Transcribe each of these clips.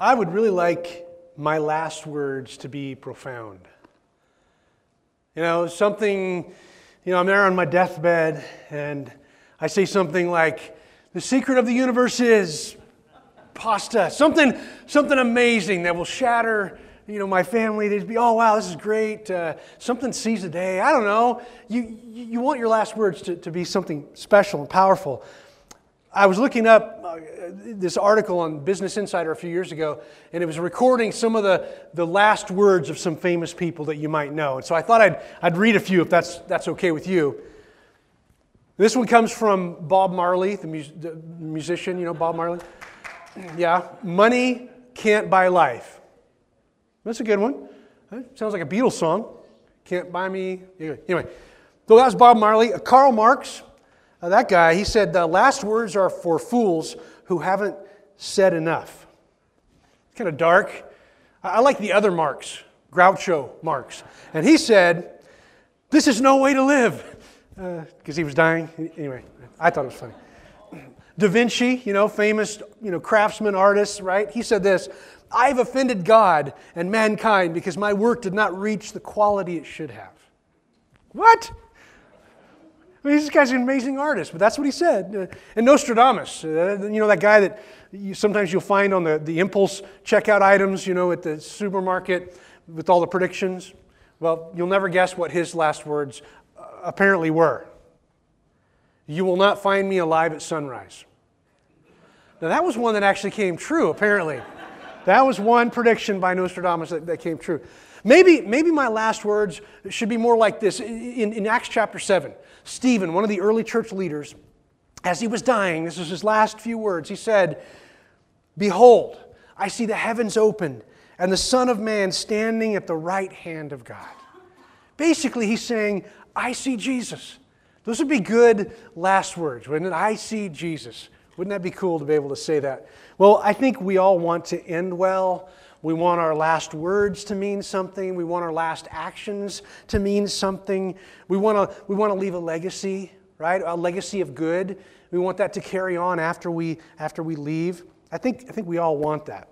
I would really like my last words to be profound. You know, something, you know, I'm there on my deathbed and I say something like, the secret of the universe is pasta. Something, something amazing that will shatter, you know, my family. They'd be, oh, wow, this is great. Uh, something seize the day. I don't know. You, you want your last words to, to be something special and powerful. I was looking up uh, this article on Business Insider a few years ago, and it was recording some of the, the last words of some famous people that you might know. And so I thought I'd, I'd read a few if that's, that's okay with you. This one comes from Bob Marley, the, mu- the musician, you know, Bob Marley. Yeah, money can't buy life. That's a good one. That sounds like a Beatles song. Can't buy me. Anyway, so that was Bob Marley. Uh, Karl Marx, uh, that guy, he said, the last words are for fools who haven't said enough. It's Kind of dark. I, like the other Marx, Groucho Marx. And he said, This is no way to live. Because uh, he was dying. Anyway, I thought it was funny. Da Vinci, you know, famous, you know, craftsman, artist, right? He said this I've offended God and mankind because my work did not reach the quality it should have. What? I mean, this guy's an amazing artist, but that's what he said. Uh, and Nostradamus, uh, you know, that guy that you, sometimes you'll find on the, the impulse checkout items, you know, at the supermarket with all the predictions. Well, you'll never guess what his last words uh, apparently were. You will not find me alive at sunrise. Now, that was one that actually came true, apparently. that was one prediction by Nostradamus that, that came true. Maybe, maybe my last words should be more like this. In, in Acts chapter 7, Stephen, one of the early church leaders, as he was dying, this was his last few words, he said, Behold, I see the heavens opened and the Son of Man standing at the right hand of God. Basically, he's saying, I see Jesus. Those would be good last words, wouldn't it? I see Jesus. Wouldn't that be cool to be able to say that? Well, I think we all want to end well. We want our last words to mean something. We want our last actions to mean something. We want to, we want to leave a legacy, right? A legacy of good. We want that to carry on after we, after we leave. I think, I think we all want that.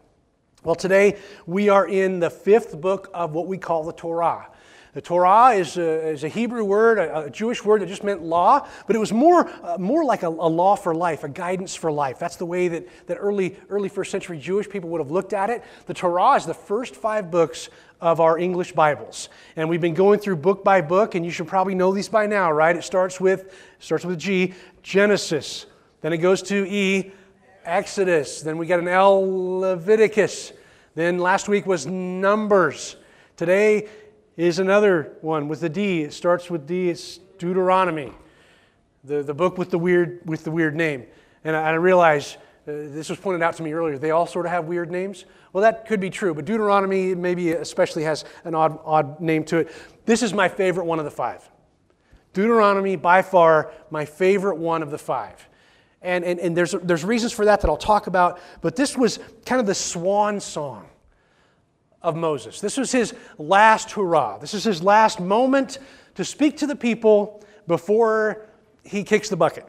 Well, today we are in the fifth book of what we call the Torah. The Torah is a, is a Hebrew word, a, a, Jewish word that just meant law, but it was more, uh, more like a, a, law for life, a guidance for life. That's the way that, that early, early first century Jewish people would have looked at it. The Torah is the first five books of our English Bibles. And we've been going through book by book, and you should probably know these by now, right? It starts with, starts with G, Genesis. Then it goes to E, Exodus. Then we got an L, Leviticus. Then last week was Numbers. Today is another one with the D. It starts with D. It's Deuteronomy, the, the book with the weird with the weird name. And I, I realize uh, this was pointed out to me earlier. They all sort of have weird names. Well, that could be true, but Deuteronomy maybe especially has an odd odd name to it. This is my favorite one of the five. Deuteronomy, by far, my favorite one of the five. And, and, and there's, there's reasons for that that I'll talk about, but this was kind of the swan song of Moses. This was his last hurrah. This is his last moment to speak to the people before he kicks the bucket.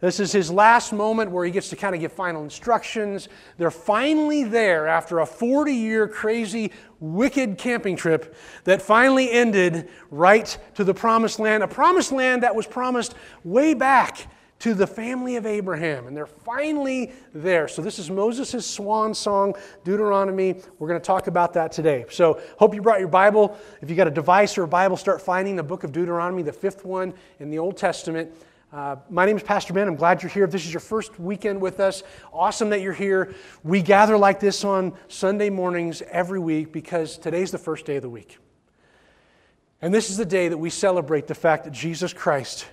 This is his last moment where he gets to kind of give final instructions. They're finally there after a 40 year crazy, wicked camping trip that finally ended right to the promised land, a promised land that was promised way back to the family of Abraham. And they're finally there. So, this is Moses' swan song, Deuteronomy. We're going to talk about that today. So, hope you brought your Bible. If you got a device or a Bible, start finding the book of Deuteronomy, the fifth one in the Old Testament. Uh, my name is Pastor Ben. I'm glad you're here. If this is your first weekend with us, awesome that you're here. We gather like this on Sunday mornings every week because today's the first day of the week. And this is the day that we celebrate the fact that Jesus Christ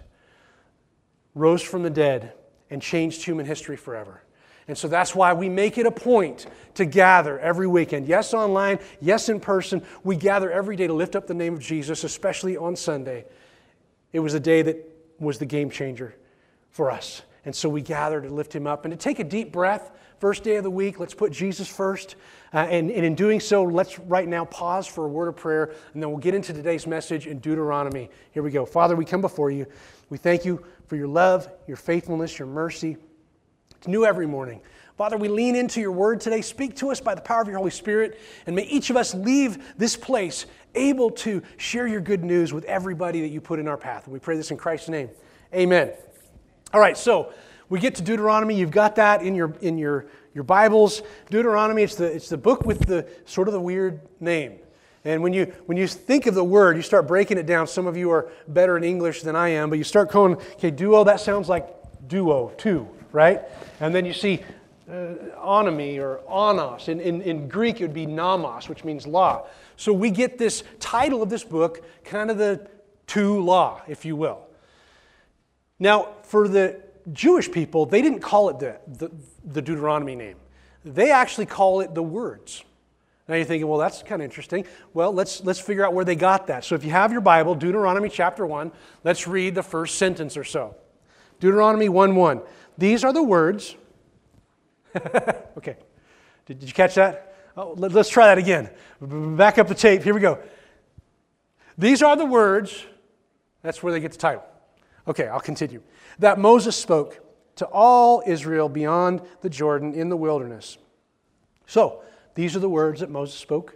rose from the dead and changed human history forever. And so that's why we make it a point to gather every weekend. Yes, online, yes, in person. We gather every day to lift up the name of Jesus, especially on Sunday. It was a day that was the game changer for us. And so we gather to lift him up and to take a deep breath. First day of the week, let's put Jesus first. Uh, and, and in doing so, let's right now pause for a word of prayer, and then we'll get into today's message in Deuteronomy. Here we go. Father, we come before you. We thank you for your love, your faithfulness, your mercy. It's new every morning. Father, we lean into your word today. Speak to us by the power of your Holy Spirit, and may each of us leave this place able to share your good news with everybody that you put in our path. And we pray this in Christ's name. Amen. All right, so we get to Deuteronomy. You've got that in your, in your, your Bibles. Deuteronomy, it's the, it's the book with the sort of the weird name. And when you, when you think of the word, you start breaking it down. Some of you are better in English than I am, but you start going, okay, duo, that sounds like duo, two, right? And then you see uh, onomy or onos. In, in, in Greek, it would be nomos, which means law. So we get this title of this book, kind of the two law, if you will. Now, for the Jewish people, they didn't call it the, the, the Deuteronomy name. They actually call it the words. Now you're thinking, well, that's kind of interesting. Well, let's, let's figure out where they got that. So if you have your Bible, Deuteronomy chapter 1, let's read the first sentence or so. Deuteronomy 1 1. These are the words. okay. Did, did, you catch that? Oh, let, us try that again. Back up the tape. Here we go. These are the words. That's where they get the title. Okay, I'll continue. That Moses spoke to all Israel beyond the Jordan in the wilderness. So, these are the words that Moses spoke.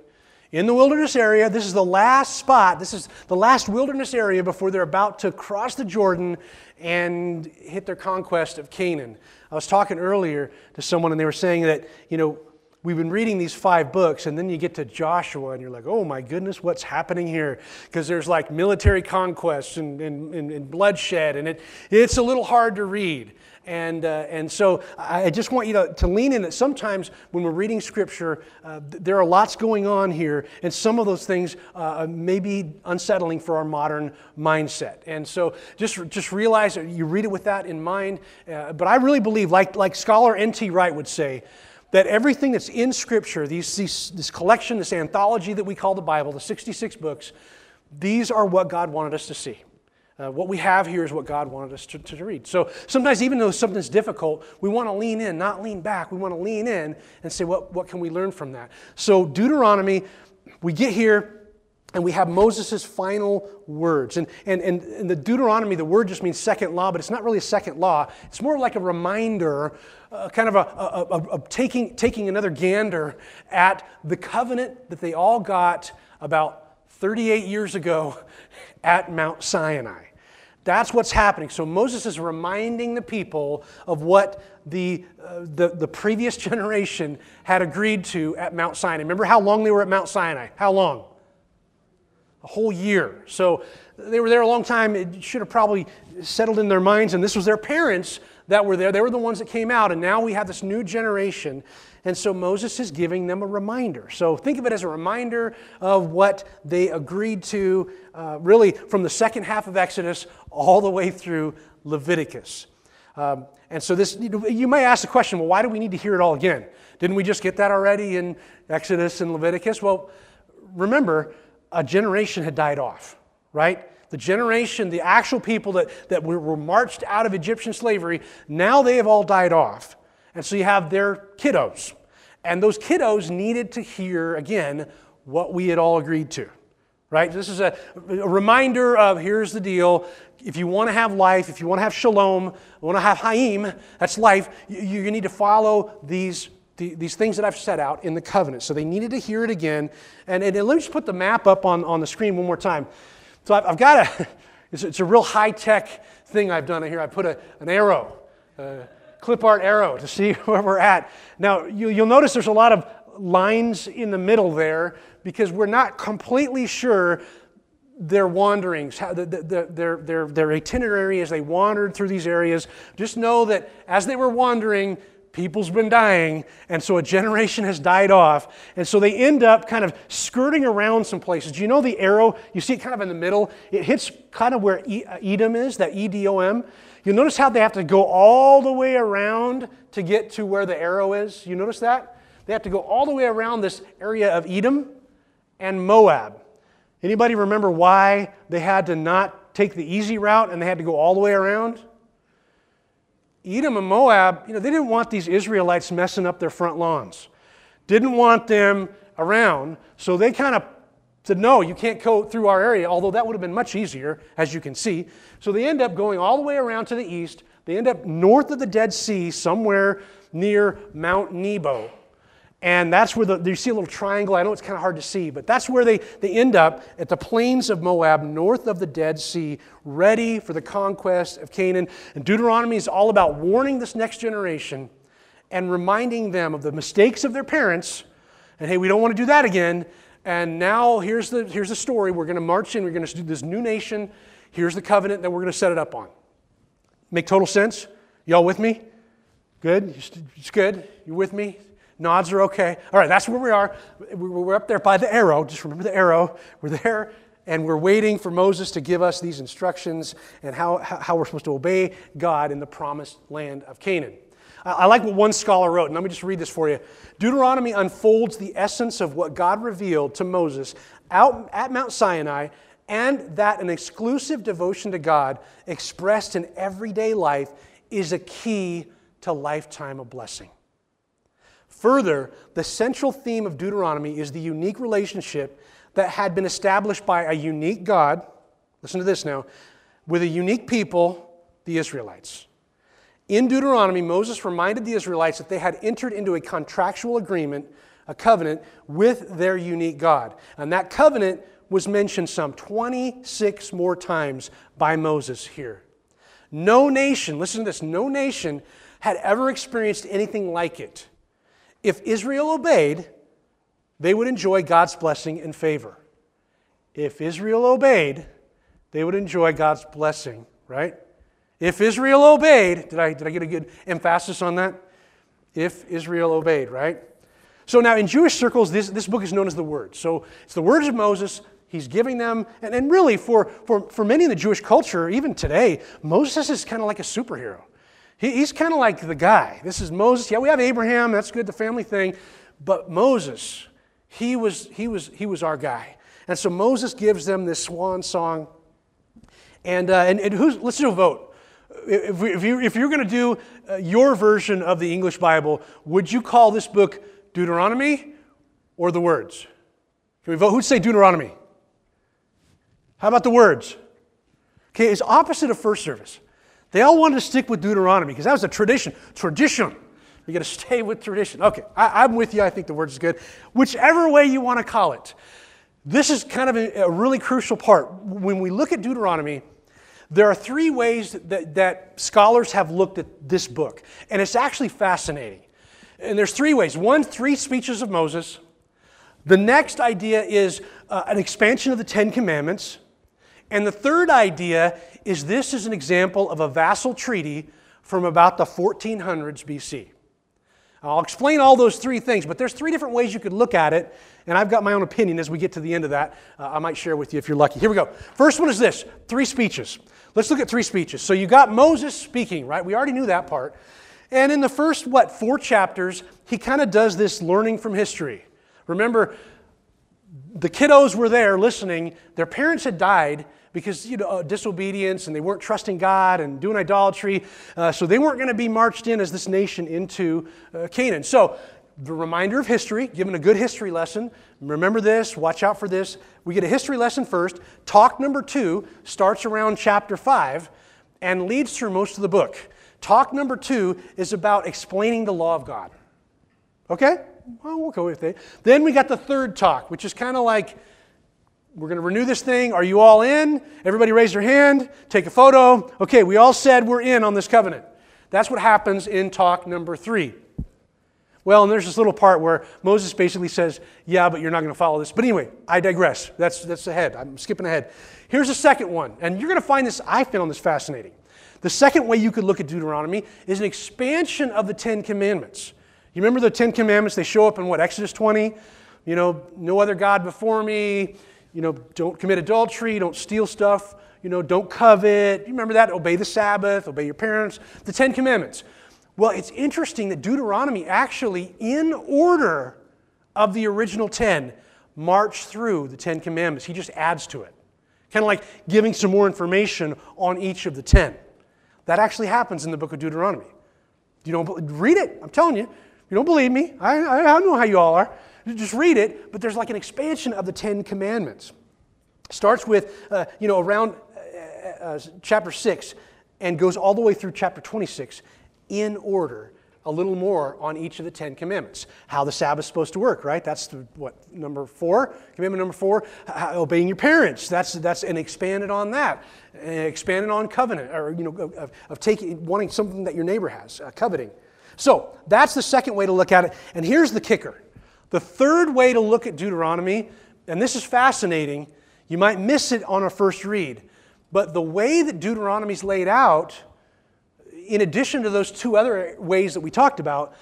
In the wilderness area, this is the last spot, this is the last wilderness area before they're about to cross the Jordan and hit their conquest of Canaan. I was talking earlier to someone and they were saying that, you know, we've been reading these five books and then you get to Joshua and you're like, oh my goodness, what's happening here? Because there's like military conquests and, and, and, and bloodshed and it, it's a little hard to read. And, uh, and so I just want you to, to lean in that sometimes when we're reading Scripture, uh, there are lots going on here, and some of those things uh, may be unsettling for our modern mindset. And so just, just realize that you read it with that in mind. Uh, but I really believe, like, like scholar N.T. Wright would say, that everything that's in Scripture, these, these, this collection, this anthology that we call the Bible, the 66 books, these are what God wanted us to see. Uh, what we have here is what God wanted us to, to, read. So sometimes, even though something's difficult, we want to lean in, not lean back. We want to lean in and say, what, what can we learn from that? So, Deuteronomy, we get here and we have Moses' final words. And, and, and in the Deuteronomy, the word just means second law, but it's not really a second law. It's more like a reminder, uh, kind of a, a, a, a taking, taking another gander at the covenant that they all got about 38 years ago at Mount Sinai. That's what's happening. So Moses is reminding the people of what the, uh, the, the previous generation had agreed to at Mount Sinai. Remember how long they were at Mount Sinai? How long? A whole year. So they were there a long time. It should have probably settled in their minds, and this was their parents that were there. They were the ones that came out, and now we have this new generation. And so Moses is giving them a reminder. So think of it as a reminder of what they agreed to, uh, really from the second half of Exodus all the way through Leviticus. Um, and so this, you may ask the question, well, why do we need to hear it all again? Didn't we just get that already in Exodus and Leviticus? Well, remember, a generation had died off, right? the generation, the actual people that, that were, were marched out of Egyptian slavery, now they have all died off. And so you have their kiddos. And those kiddos needed to hear, again, what we had all agreed to. Right? This is a, a reminder of here's the deal. If you want to have life, if you want to have shalom, want to have haim, that's life, you, you need to follow these these things that I've set out in the covenant. So they needed to hear it again. And, and let me just put the map up on, on the screen one more time. So I've, I've got a, it's, it's, a real high tech thing I've done here. I put a, an arrow, a clip art arrow to see where we're at. Now, you, you'll notice there's a lot of lines in the middle there because we're not completely sure their wanderings, how, the, the, their, their, their itinerary as they wandered through these areas. Just know that as they were wandering, people's been dying, and so a generation has died off. And so they end up kind of skirting around some places. You know the arrow? You see it kind of in the middle. It hits kind of where uh, Edom is, that E D O M. You'll notice how they have to go all the way around to get to where the arrow is. You notice that? They have to go all the way around this area of Edom and Moab. Anybody remember why they had to not take the easy route and they had to go all the way around? Edom and Moab, you know, they didn't want these Israelites messing up their front lawns. Didn't want them around, so they kind of said, no, you can't go through our area, although that would have been much easier, as you can see. So they end up going all the way around to the east. They end up north of the Dead Sea, somewhere near Mount Nebo. And that's where the, you see a little triangle. I know it's kind of hard to see, but that's where they, they end up at the plains of Moab, north of the Dead Sea, ready for the conquest of Canaan. And Deuteronomy is all about warning this next generation and reminding them of the mistakes of their parents. And hey, we don't want to do that again. And now here's the, here's the story. We're going to march in, we're going to do this new nation. Here's the covenant that we're going to set it up on. Make total sense? Y'all with me? Good? It's good? You with me? Nods are okay. All right, that's where we are. We're up there by the arrow. Just remember the arrow. We're there, and we're waiting for Moses to give us these instructions and how, how we're supposed to obey God in the promised land of Canaan. I like what one scholar wrote, and let me just read this for you. Deuteronomy unfolds the essence of what God revealed to Moses out at Mount Sinai, and that an exclusive devotion to God expressed in everyday life is a key to lifetime of blessing. Further, the central theme of Deuteronomy is the unique relationship that had been established by a unique God, listen to this now, with a unique people, the Israelites. In Deuteronomy, Moses reminded the Israelites that they had entered into a contractual agreement, a covenant, with their unique God. And that covenant was mentioned some 26 more times by Moses here. No nation, listen to this, no nation had ever experienced anything like it. If Israel obeyed, they would enjoy God's blessing and favor. If Israel obeyed, they would enjoy God's blessing, right? If Israel obeyed, did I, did I get a good emphasis on that? If Israel obeyed, right? So now in Jewish circles, this, this book is known as the Word. So it's the words of Moses. He's giving them, and, and really for, for, for many in the Jewish culture, even today, Moses is kind of like a superhero. He, he's kind of like the guy. This is Moses. Yeah, we have Abraham. That's good, the family thing. But Moses, he was, he was, he was our guy. And so Moses gives them this swan song. And, uh, and, and who's, let's do a vote if, if, you, if you're going to do uh, your version of the English Bible, would you call this book Deuteronomy or the words? Can we vote? Who'd say Deuteronomy? How about the words? Okay, it's opposite of first service. They all wanted to stick with Deuteronomy because that was a tradition. Tradition. You got to stay with tradition. Okay, I, am with you. I think the words is good. Whichever way you want to call it. This is kind of a, a really crucial part. When we look at Deuteronomy, there are three ways that, that scholars have looked at this book, and it's actually fascinating. And there's three ways. One, three speeches of Moses. The next idea is uh, an expansion of the Ten Commandments. And the third idea is this is an example of a vassal treaty from about the 1400s BC. I'll explain all those three things, but there's three different ways you could look at it, and I've got my own opinion as we get to the end of that. Uh, I might share with you if you're lucky. Here we go. First one is this three speeches. Let's look at three speeches. So you got Moses speaking, right? We already knew that part. And in the first, what, four chapters, he kind of does this learning from history. Remember, the kiddos were there listening. Their parents had died because you know disobedience and they weren't trusting God and doing idolatry. Uh, so they weren't going to be marched in as this nation into uh, Canaan. So the reminder of history, given a good history lesson. Remember this, watch out for this. We get a history lesson first. Talk number two starts around chapter five and leads through most of the book. Talk number two is about explaining the law of God. Okay? Well, we'll go with it. Then we got the third talk, which is kind of like we're going to renew this thing. Are you all in? Everybody raise your hand, take a photo. Okay, we all said we're in on this covenant. That's what happens in talk number three. Well, and there's this little part where Moses basically says, Yeah, but you're not going to follow this. But anyway, I digress. That's, that's ahead. I'm skipping ahead. Here's the second one. And you're going to find this, I found this fascinating. The second way you could look at Deuteronomy is an expansion of the Ten Commandments. You remember the Ten Commandments? They show up in what, Exodus 20? You know, no other God before me. You know, don't commit adultery, don't steal stuff, you know, don't covet. You remember that? Obey the Sabbath, obey your parents. The Ten Commandments. Well, it's interesting that Deuteronomy actually, in order of the original 10, march through the Ten Commandments. He just adds to it. Kind of like giving some more information on each of the 10. That actually happens in the book of Deuteronomy. You don't read it. I'm telling you. You don't believe me. I, I, I know how you all are. Just read it, but there's like an expansion of the Ten Commandments. Starts with, uh, you know, around uh, uh, chapter 6 and goes all the way through chapter 26 in order a little more on each of the Ten Commandments. How the Sabbath's supposed to work, right? That's the, what number four, commandment number four, how, obeying your parents. That's that's and expanded on that, and expanded on covenant, or you know, of, of, taking wanting something that your neighbor has, uh, coveting. So that's the second way to look at it. And here's the kicker: the third way to look at Deuteronomy, and this is fascinating. You might miss it on a first read, but the way that Deuteronomy's laid out in addition to those two other ways that we talked about,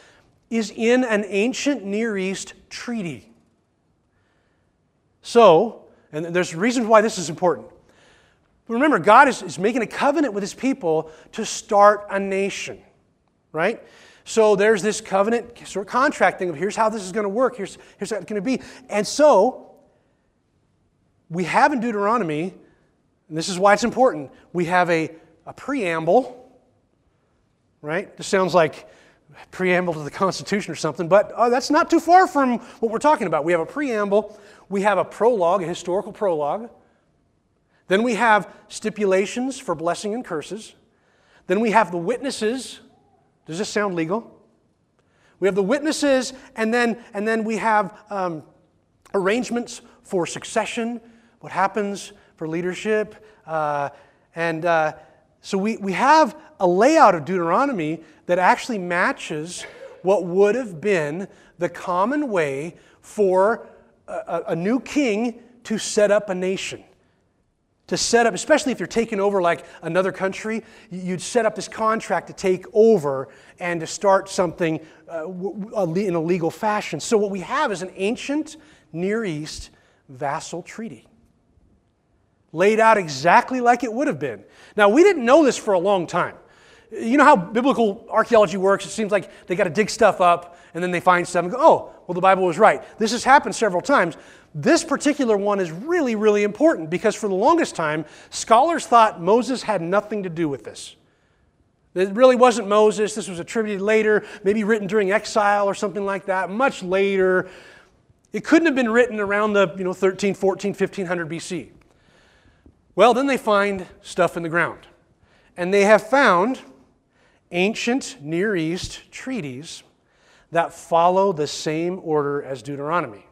is in an ancient Near East treaty. So, and there's reasons why this is important. Remember, God is, is making a covenant with his people to start a nation, right? So there's this covenant sort of contract thing of here's how this is going to work, here's, here's how it's going to be. And so we have in Deuteronomy, and this is why it's important, we have a, a preamble right? This sounds like preamble to the Constitution or something, but uh, that's not too far from what we're talking about. We have a preamble, we have a prologue, a historical prologue. Then we have stipulations for blessing and curses. Then we have the witnesses. Does this sound legal? We have the witnesses, and then, and then we have um, arrangements for succession, what happens for leadership, uh, and uh, so we, we have a layout of Deuteronomy that actually matches what would have been the common way for a, a, new king to set up a nation. To set up, especially if you're taking over like another country, you'd set up this contract to take over and to start something uh, in a legal fashion. So, what we have is an ancient Near East vassal treaty laid out exactly like it would have been. Now, we didn't know this for a long time. You know how biblical archaeology works? It seems like they got to dig stuff up and then they find stuff and go, oh, well, the Bible was right. This has happened several times. This particular one is really, really important because for the longest time, scholars thought Moses had nothing to do with this. It really wasn't Moses. This was attributed later, maybe written during exile or something like that, much later. It couldn't have been written around the you know, 13, 14, 1500 BC. Well, then they find stuff in the ground. And they have found ancient Near East treaties that follow the same order as Deuteronomy.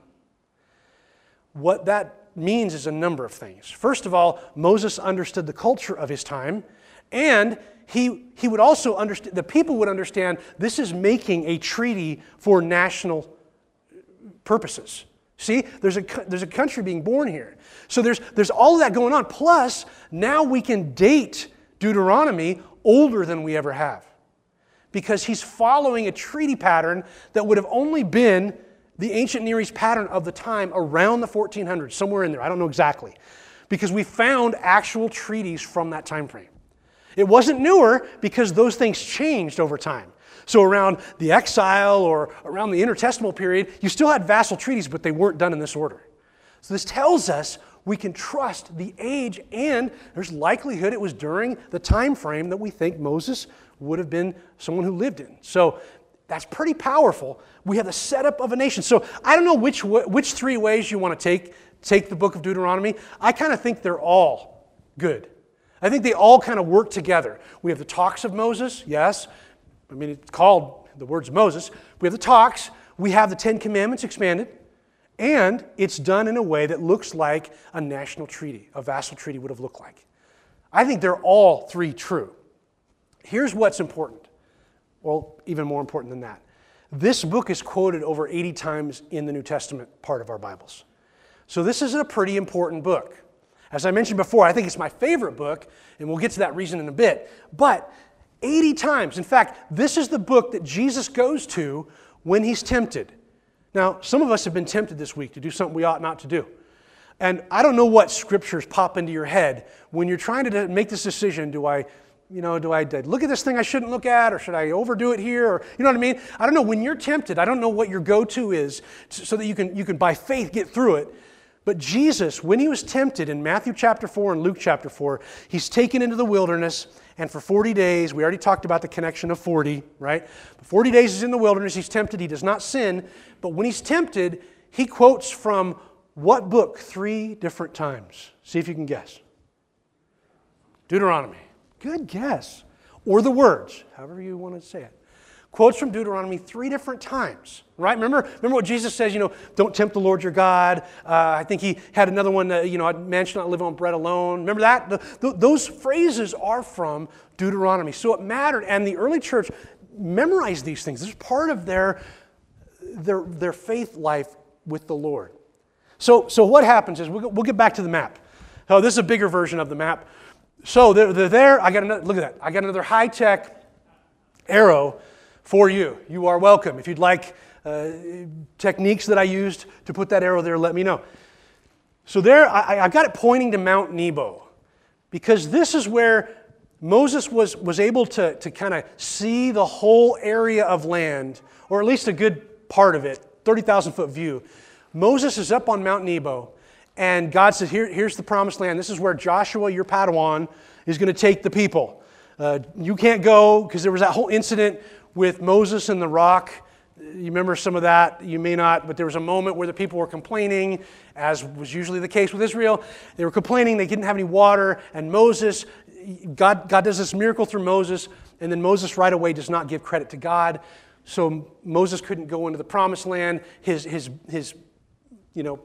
What that means is a number of things. First of all, Moses understood the culture of his time, and he, he would also understand, the people would understand this is making a treaty for national purposes. See, there's a, there's a country being born here. So there's, there's all of that going on. Plus, now we can date Deuteronomy older than we ever have because he's following a treaty pattern that would have only been the ancient Near East pattern of the time around the 1400s, somewhere in there. I don't know exactly. Because we found actual treaties from that time frame. It wasn't newer because those things changed over time. So, around the exile or around the intertestamental period, you still had vassal treaties, but they weren't done in this order. So, this tells us we can trust the age, and there's likelihood it was during the time frame that we think Moses would have been someone who lived in. So, that's pretty powerful. We have the setup of a nation. So, I don't know which, which three ways you want to take, take the book of Deuteronomy. I kind of think they're all good. I think they all kind of work together. We have the talks of Moses, yes. I mean, it's called the words of Moses. We have the talks, we have the Ten Commandments expanded, and it's done in a way that looks like a national treaty, a vassal treaty would have looked like. I think they're all three true. Here's what's important, well, even more important than that. This book is quoted over 80 times in the New Testament part of our Bibles. So this is a pretty important book. As I mentioned before, I think it's my favorite book, and we'll get to that reason in a bit. But 80 times. In fact, this is the book that Jesus goes to when he's tempted. Now, some of us have been tempted this week to do something we ought not to do. And I don't know what scriptures pop into your head when you're trying to make this decision. Do I, you know, do I look at this thing I shouldn't look at, or should I overdo it here? Or you know what I mean? I don't know. When you're tempted, I don't know what your go-to is, so that you can you can by faith get through it. But Jesus, when he was tempted in Matthew chapter 4 and Luke chapter 4, he's taken into the wilderness and for 40 days, we already talked about the connection of 40, right? 40 days he's in the wilderness, he's tempted, he does not sin. But when he's tempted, he quotes from what book three different times? See if you can guess. Deuteronomy. Good guess. Or the words, however you want to say it. Quotes from Deuteronomy three different times, right? Remember, remember what Jesus says, you know, don't tempt the Lord your God. Uh, I think he had another one, that, you know, man should not live on bread alone. Remember that? The, those phrases are from Deuteronomy. So it mattered. And the early church memorized these things. This is part of their, their, their faith life with the Lord. So, so what happens is, we'll, we'll get back to the map. Oh, this is a bigger version of the map. So they're, they're there. I got another, look at that. I got another high tech arrow for you. You are welcome. If you'd like uh, techniques that I used to put that arrow there, let me know. So there, I, I got it pointing to Mount Nebo because this is where Moses was, was able to, to kind of see the whole area of land, or at least a good part of it, 30,000 foot view. Moses is up on Mount Nebo, and God says, Here, Here's the promised land. This is where Joshua, your Padawan, is going to take the people. Uh, you can't go because there was that whole incident with Moses and the rock. You remember some of that? You may not, but there was a moment where the people were complaining, as was usually the case with Israel. They were complaining they didn't have any water, and Moses, God, God does this miracle through Moses, and then Moses right away does not give credit to God. So Moses couldn't go into the promised land. His, his, his you know,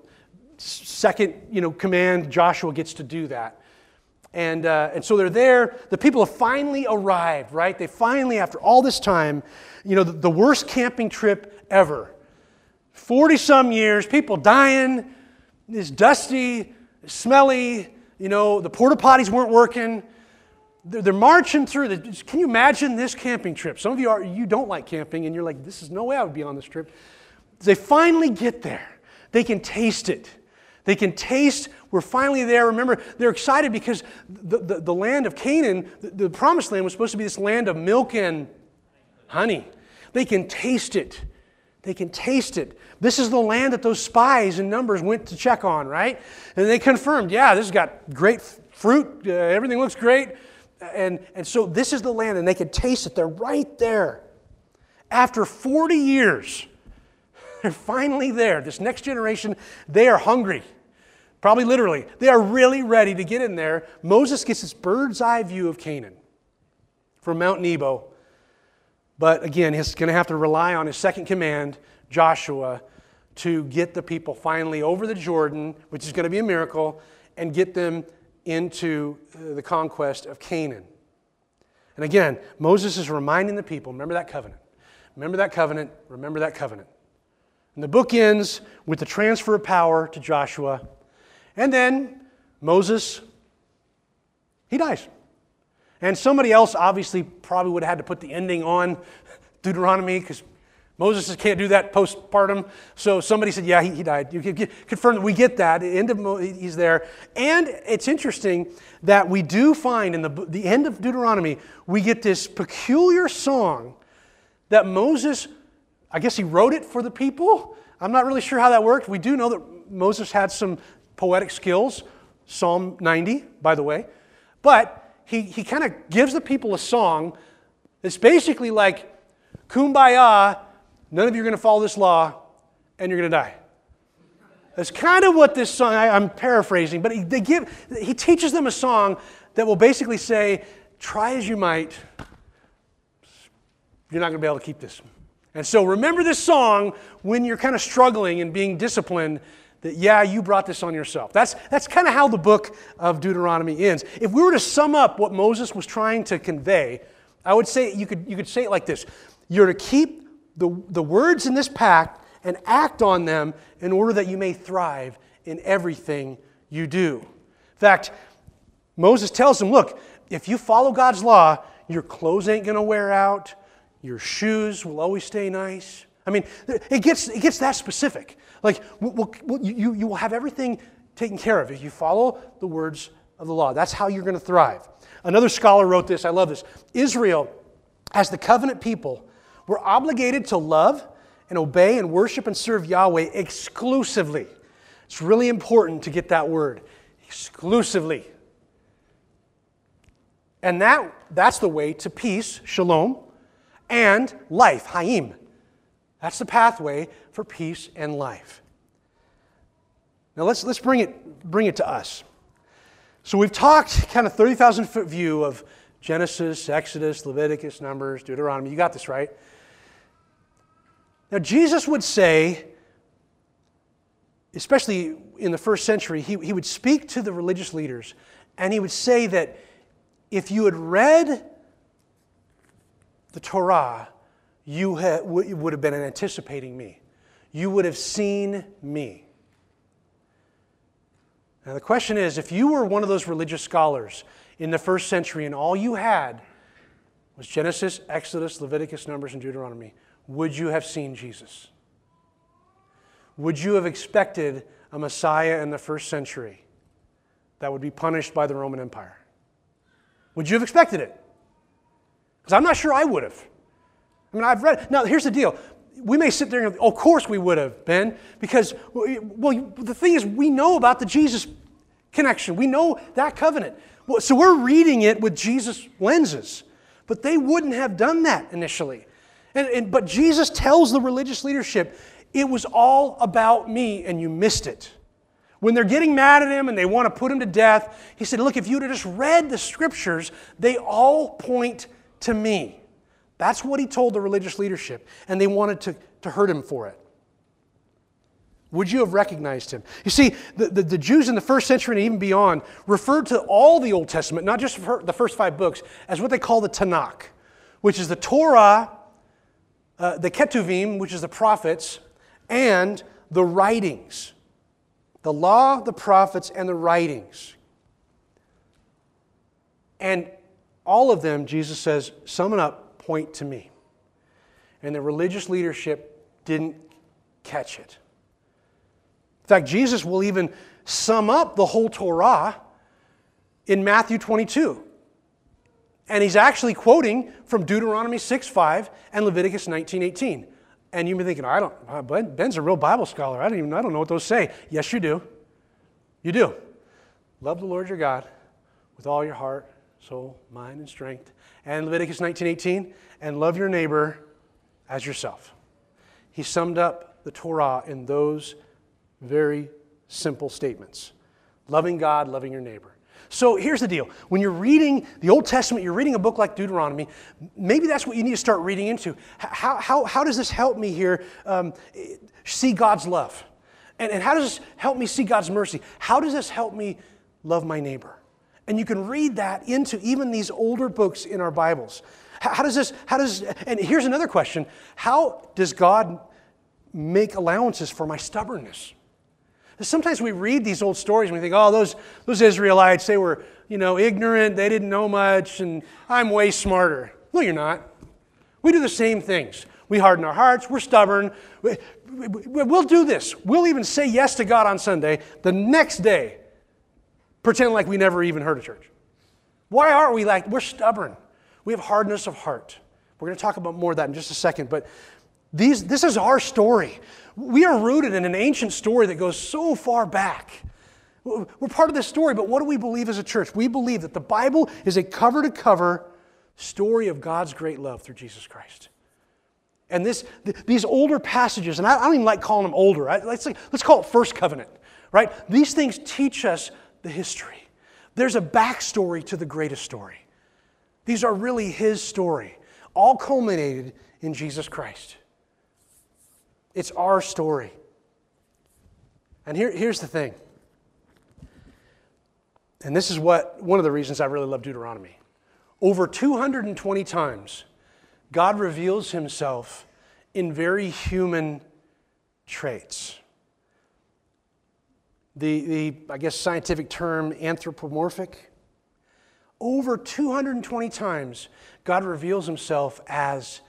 second you know, command, Joshua gets to do that. And, uh, and so they're there. The people have finally arrived, right? They finally, after all this time, you know, the, the worst camping trip ever. 40 some years, people dying, it's dusty, smelly, you know, the porta potties weren't working. They're, they're marching through. The, can you imagine this camping trip? Some of you are, you don't like camping, and you're like, this is no way I would be on this trip. They finally get there. They can taste it. They can taste, we're finally there. Remember, they're excited because the, the, the land of Canaan, the, the promised land, was supposed to be this land of milk and honey. They can taste it. They can taste it. This is the land that those spies in Numbers went to check on, right? And they confirmed, yeah, this has got great fruit, uh, everything looks great. And, and so this is the land, and they can taste it. They're right there. After 40 years, they're finally there. This next generation, they are hungry. Probably literally. They are really ready to get in there. Moses gets this bird's eye view of Canaan from Mount Nebo. But again, he's going to have to rely on his second command, Joshua, to get the people finally over the Jordan, which is going to be a miracle, and get them into uh, the conquest of Canaan. And again, Moses is reminding the people remember that covenant. Remember that covenant. Remember that covenant. And the book ends with the transfer of power to Joshua. And then Moses, he dies. And somebody else obviously probably would have had to put the ending on Deuteronomy because Moses can't do that postpartum. So somebody said, yeah, he, he died. You can confirm that we get that. End of Mo, he's there. And it's interesting that we do find in the, the end of Deuteronomy, we get this peculiar song that Moses I guess he wrote it for the people. I'm not really sure how that worked. We do know that Moses had some poetic skills, Psalm 90, by the way. But he, he kind of gives the people a song that's basically like, Kumbaya, none of you are going to follow this law, and you're going to die. That's kind of what this song, I, am paraphrasing, but he, they give, he teaches them a song that will basically say, try as you might, you're not going to be able to keep this. And so remember this song when you're kind of struggling and being disciplined that, yeah, you brought this on yourself. That's, that's kind of how the book of Deuteronomy ends. If we were to sum up what Moses was trying to convey, I would say you could, you could say it like this You're to keep the, the words in this pact and act on them in order that you may thrive in everything you do. In fact, Moses tells them, look, if you follow God's law, your clothes ain't going to wear out. Your shoes will always stay nice. I mean, it gets, it gets that specific. Like, we'll, we'll, you, you will have everything taken care of if you follow the words of the law. That's how you're going to thrive. Another scholar wrote this. I love this. Israel, as the covenant people, were obligated to love and obey and worship and serve Yahweh exclusively. It's really important to get that word exclusively. And that, that's the way to peace, shalom, and life, Haim. That's the pathway for peace and life. Now let's, let's bring, it, bring it to us. So we've talked kind of 30,000 foot view of Genesis, Exodus, Leviticus, Numbers, Deuteronomy. You got this, right? Now, Jesus would say, especially in the first century, he, he would speak to the religious leaders and he would say that if you had read the Torah, you would have been anticipating me. You would have seen me. Now, the question is if you were one of those religious scholars in the first century and all you had was Genesis, Exodus, Leviticus, Numbers, and Deuteronomy, would you have seen Jesus? Would you have expected a Messiah in the first century that would be punished by the Roman Empire? Would you have expected it? Because I'm not sure I would have. I mean, I've read. Now, here's the deal. We may sit there and, of course we would have been, because, well, the thing is, we know about the Jesus connection. We know that covenant. So we're reading it with Jesus lenses. But they wouldn't have done that initially. And, and, but Jesus tells the religious leadership, it was all about me, and you missed it. When they're getting mad at him and they want to put him to death, he said, Look, if you'd have just read the scriptures, they all point to me. That's what he told the religious leadership, and they wanted to, to hurt him for it. Would you have recognized him? You see, the, the, the, Jews in the first century and even beyond referred to all the Old Testament, not just the first five books, as what they call the Tanakh, which is the Torah, uh, the Ketuvim, which is the prophets, and the writings. The law, the prophets, and the writings. And all of them, Jesus says, sum it up, point to me. And the religious leadership didn't catch it. In fact, Jesus will even sum up the whole Torah in Matthew 22. And he's actually quoting from Deuteronomy 6 5 and Leviticus 19 18. And you've been thinking, I don't, uh, Ben's a real Bible scholar. I don't even, I don't know what those say. Yes, you do. You do. Love the Lord your God with all your heart, soul, mind, and strength. And Leviticus 19:18, and love your neighbor as yourself. He summed up the Torah in those very simple statements loving God, loving your neighbor. So here's the deal. When you're reading the Old Testament, you're reading a book like Deuteronomy, maybe that's what you need to start reading into. How, how, how does this help me here um, see God's love? And, and how does this help me see God's mercy? How does this help me love my neighbor? And you can read that into even these older books in our Bibles. How, does this, how does, and here's another question How does God make allowances for my stubbornness? Sometimes we read these old stories and we think, oh, those, those Israelites, they were, you know, ignorant, they didn't know much, and I'm way smarter. No, you're not. We do the same things. We harden our hearts, we're stubborn. We, will do this. We'll even say yes to God on Sunday. The next day, pretend like we never even heard of church. Why aren't we like, we're stubborn. We have hardness of heart. We're going to talk about more of that in just a second, but these, this is our story. We are rooted in an ancient story that goes so far back. We're part of this story, but what do we believe as a church? We believe that the Bible is a cover to cover story of God's great love through Jesus Christ. And this, th- these older passages, and I, I, don't even like calling them older, I, let's, let's call it First Covenant, right? These things teach us the history. There's a backstory to the greatest story. These are really His story, all culminated in Jesus Christ. It's our story. And here, here's the thing. And this is what one of the reasons I really love Deuteronomy. Over 220 times, God reveals himself in very human traits. The, the I guess, scientific term anthropomorphic. Over 220 times, God reveals himself as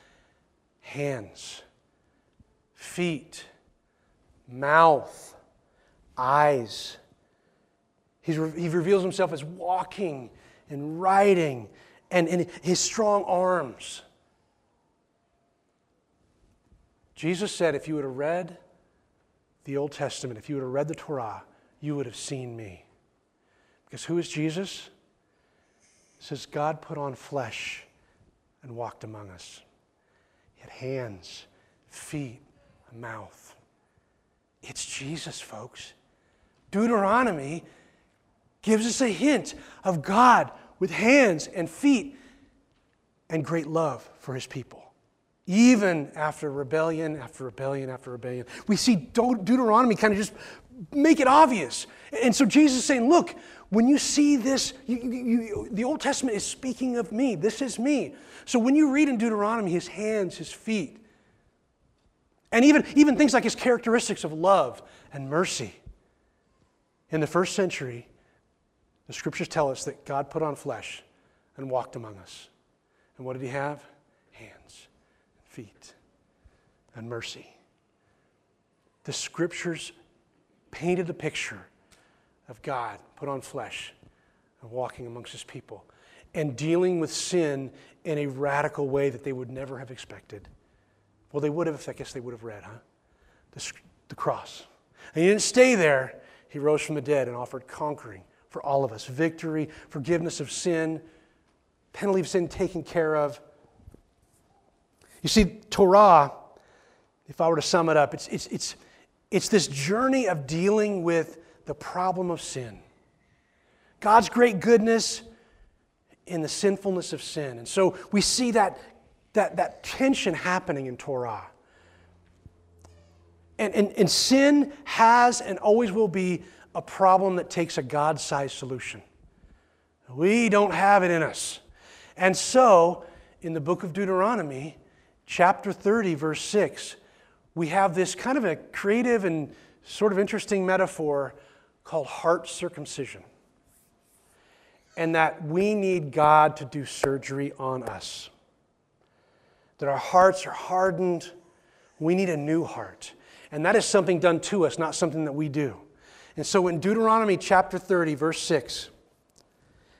hands feet, mouth, eyes. He's, he reveals himself as walking and riding and, and his strong arms. Jesus said, if you would have read the Old Testament, if you would have read the Torah, you would have seen me. Because who is Jesus? It says, God put on flesh and walked among us. He had hands, feet, a mouth. It's Jesus, folks. Deuteronomy gives us a hint of God with hands and feet and great love for his people. Even after rebellion, after rebellion, after rebellion. We see Deuteronomy kind of just make it obvious. And so Jesus is saying, look, when you see this, you, you, you, the Old Testament is speaking of me. This is me. So when you read in Deuteronomy his hands, his feet, and even, even things like his characteristics of love and mercy, in the first century, the scriptures tell us that God put on flesh and walked among us. And what did he have? Feet, and mercy. The scriptures painted a picture of God put on flesh and walking amongst his people and dealing with sin in a radical way that they would never have expected. Well, they would have, I guess they would have read, huh? The, the cross. And he didn't stay there. He rose from the dead and offered conquering for all of us victory, forgiveness of sin, penalty of sin taken care of. You see, Torah, if I were to sum it up, it's, it's, it's, it's this journey of dealing with the problem of sin. God's great goodness in the sinfulness of sin. And so we see that, that, that tension happening in Torah. And, and, and sin has and always will be a problem that takes a God sized solution. We don't have it in us. And so, in the book of Deuteronomy, chapter 30, verse 6, we have this kind of a creative and sort of interesting metaphor called heart circumcision. And that we need God to do surgery on us. That our hearts are hardened. We need a new heart. And that is something done to us, not something that we do. And so in Deuteronomy chapter 30, verse 6,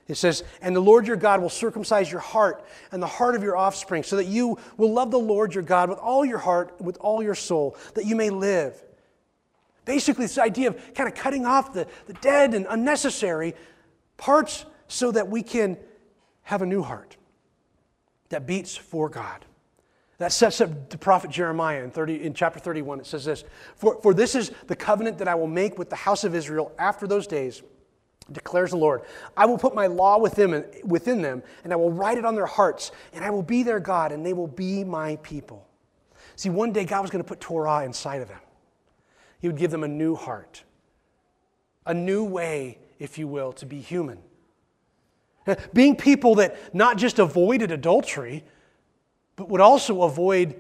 it says, And the Lord your God will circumcise your heart and the heart of your offspring, so that you will love the Lord your God with all your heart, with all your soul, that you may live. Basically, this idea of kind of cutting off the, the dead and unnecessary parts so that we can have a new heart that beats for God. That sets up the prophet Jeremiah in, 30, in chapter 31. It says this for, for this is the covenant that I will make with the house of Israel after those days, declares the Lord. I will put my law within, within them, and I will write it on their hearts, and I will be their God, and they will be my people. See, one day God was going to put Torah inside of them. He would give them a new heart, a new way, if you will, to be human. Being people that not just avoided adultery, but would also avoid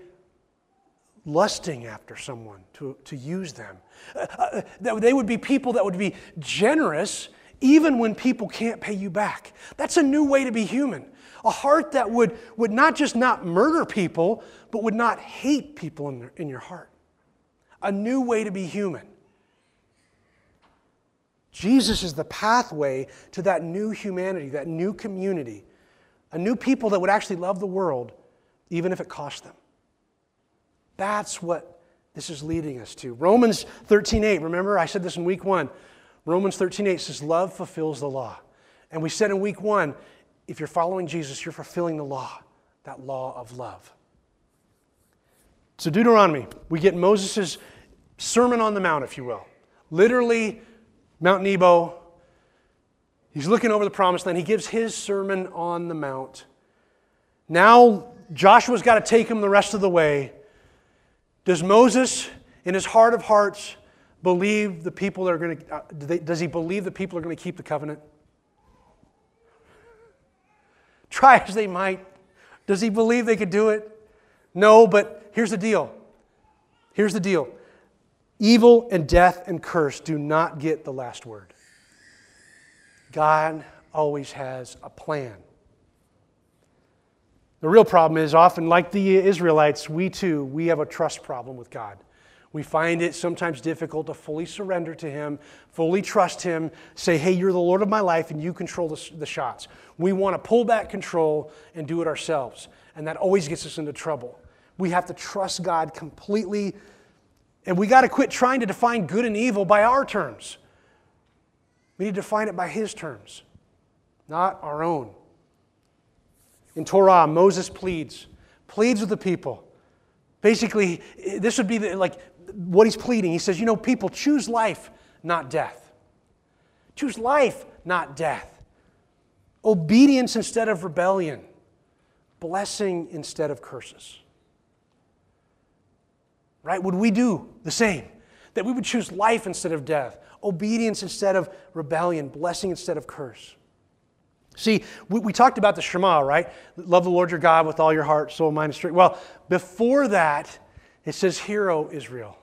lusting after someone to, to use them. Uh, uh, they would be people that would be generous even when people can't pay you back. That's a new way to be human. A heart that would, would not just not murder people, but would not hate people in, their, in your heart. A new way to be human. Jesus is the pathway to that new humanity, that new community, a new people that would actually love the world even if it cost them. That's what this is leading us to. Romans 13:8, remember I said this in week 1. Romans 13:8 says love fulfills the law. And we said in week 1, if you're following Jesus, you're fulfilling the law, that law of love. So Deuteronomy, we get Moses' sermon on the mount, if you will. Literally Mount Nebo. He's looking over the promised land. He gives his sermon on the mount. Now Joshua's got to take him the rest of the way. Does Moses, in his heart of hearts, believe the people are going to, uh, does he believe the people are going to keep the covenant? Try as they might. Does he believe they could do it? No, but here's the deal. Here's the deal. Evil and death and curse do not get the last word. God always has a plan. The real problem is often, like the Israelites, we too, we have a trust problem with God. We find it sometimes difficult to fully surrender to Him, fully trust Him, say, hey, you're the Lord of my life and you control the, the shots. We want to pull back control and do it ourselves. And that always gets us into trouble. We have to trust God completely, and we got to quit trying to define good and evil by our terms. We need to define it by His terms, not our own. In Torah, Moses pleads, pleads with the people. Basically, this would be the, like what he's pleading. He says, You know, people, choose life, not death. Choose life, not death. Obedience instead of rebellion. blessing instead of curses? Right? Would we do the same? That we would choose life instead of death, obedience instead of rebellion, blessing instead of curse. See, we, we, talked about the Shema, right? Love the Lord your God with all your heart, soul, mind, and strength. Well, before that, it says, Hear, O Israel,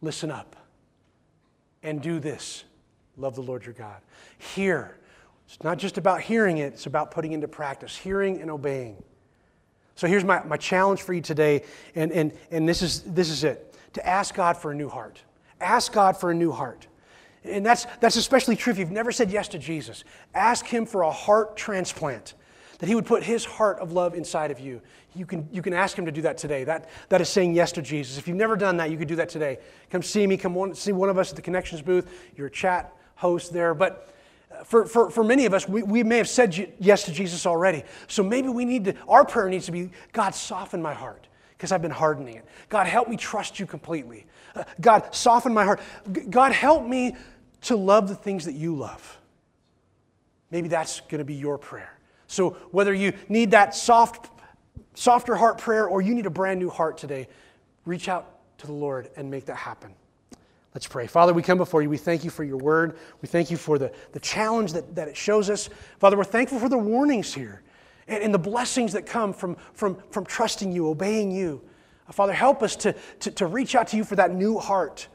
listen up and do this. Love the Lord your God. Hear. It's not just about hearing it, it's about putting into practice, hearing and obeying. So here's my, my challenge for you today, and, and, and this, is, this is it to ask God for a new heart. Ask God for a new heart. And that's, that's especially true if you've never said yes to Jesus. Ask Him for a heart transplant, that He would put His heart of love inside of you. You can, you can ask Him to do that today. That, that is saying yes to Jesus. If you've never done that, you could do that today. Come see me, come one, see one of us at the Connections booth. You're chat host there. But uh, for, for, for many of us, we, we may have said yes to Jesus already. So maybe we need to, our prayer needs to be God, soften my heart because I've been hardening it. God, help me trust you completely. Uh, God, soften my heart. God, help me to love the things that you love. Maybe that's going to be your prayer. So whether you need that soft, softer heart prayer or you need a brand new heart today, reach out to the Lord and make that happen. Let's pray. Father, we come before you. We thank you for your word. We thank you for the, the challenge that, that it shows us. Father, we're thankful for the warnings here and, and the blessings that come from, from, from trusting you, obeying you. Uh, Father, help us to, to, to reach out to you for that new heart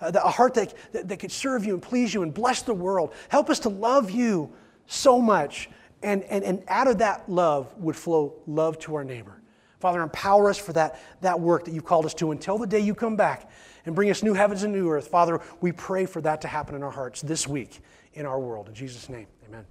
uh, a heart that, that, that could serve you and please you and bless the world. Help us to love you so much. And, and, and out of that love would flow love to our neighbor. Father, empower us for that, that work that you've called us to until the day you come back and bring us new heavens and new earth. Father, we pray for that to happen in our hearts this week in our world. In Jesus' name, amen.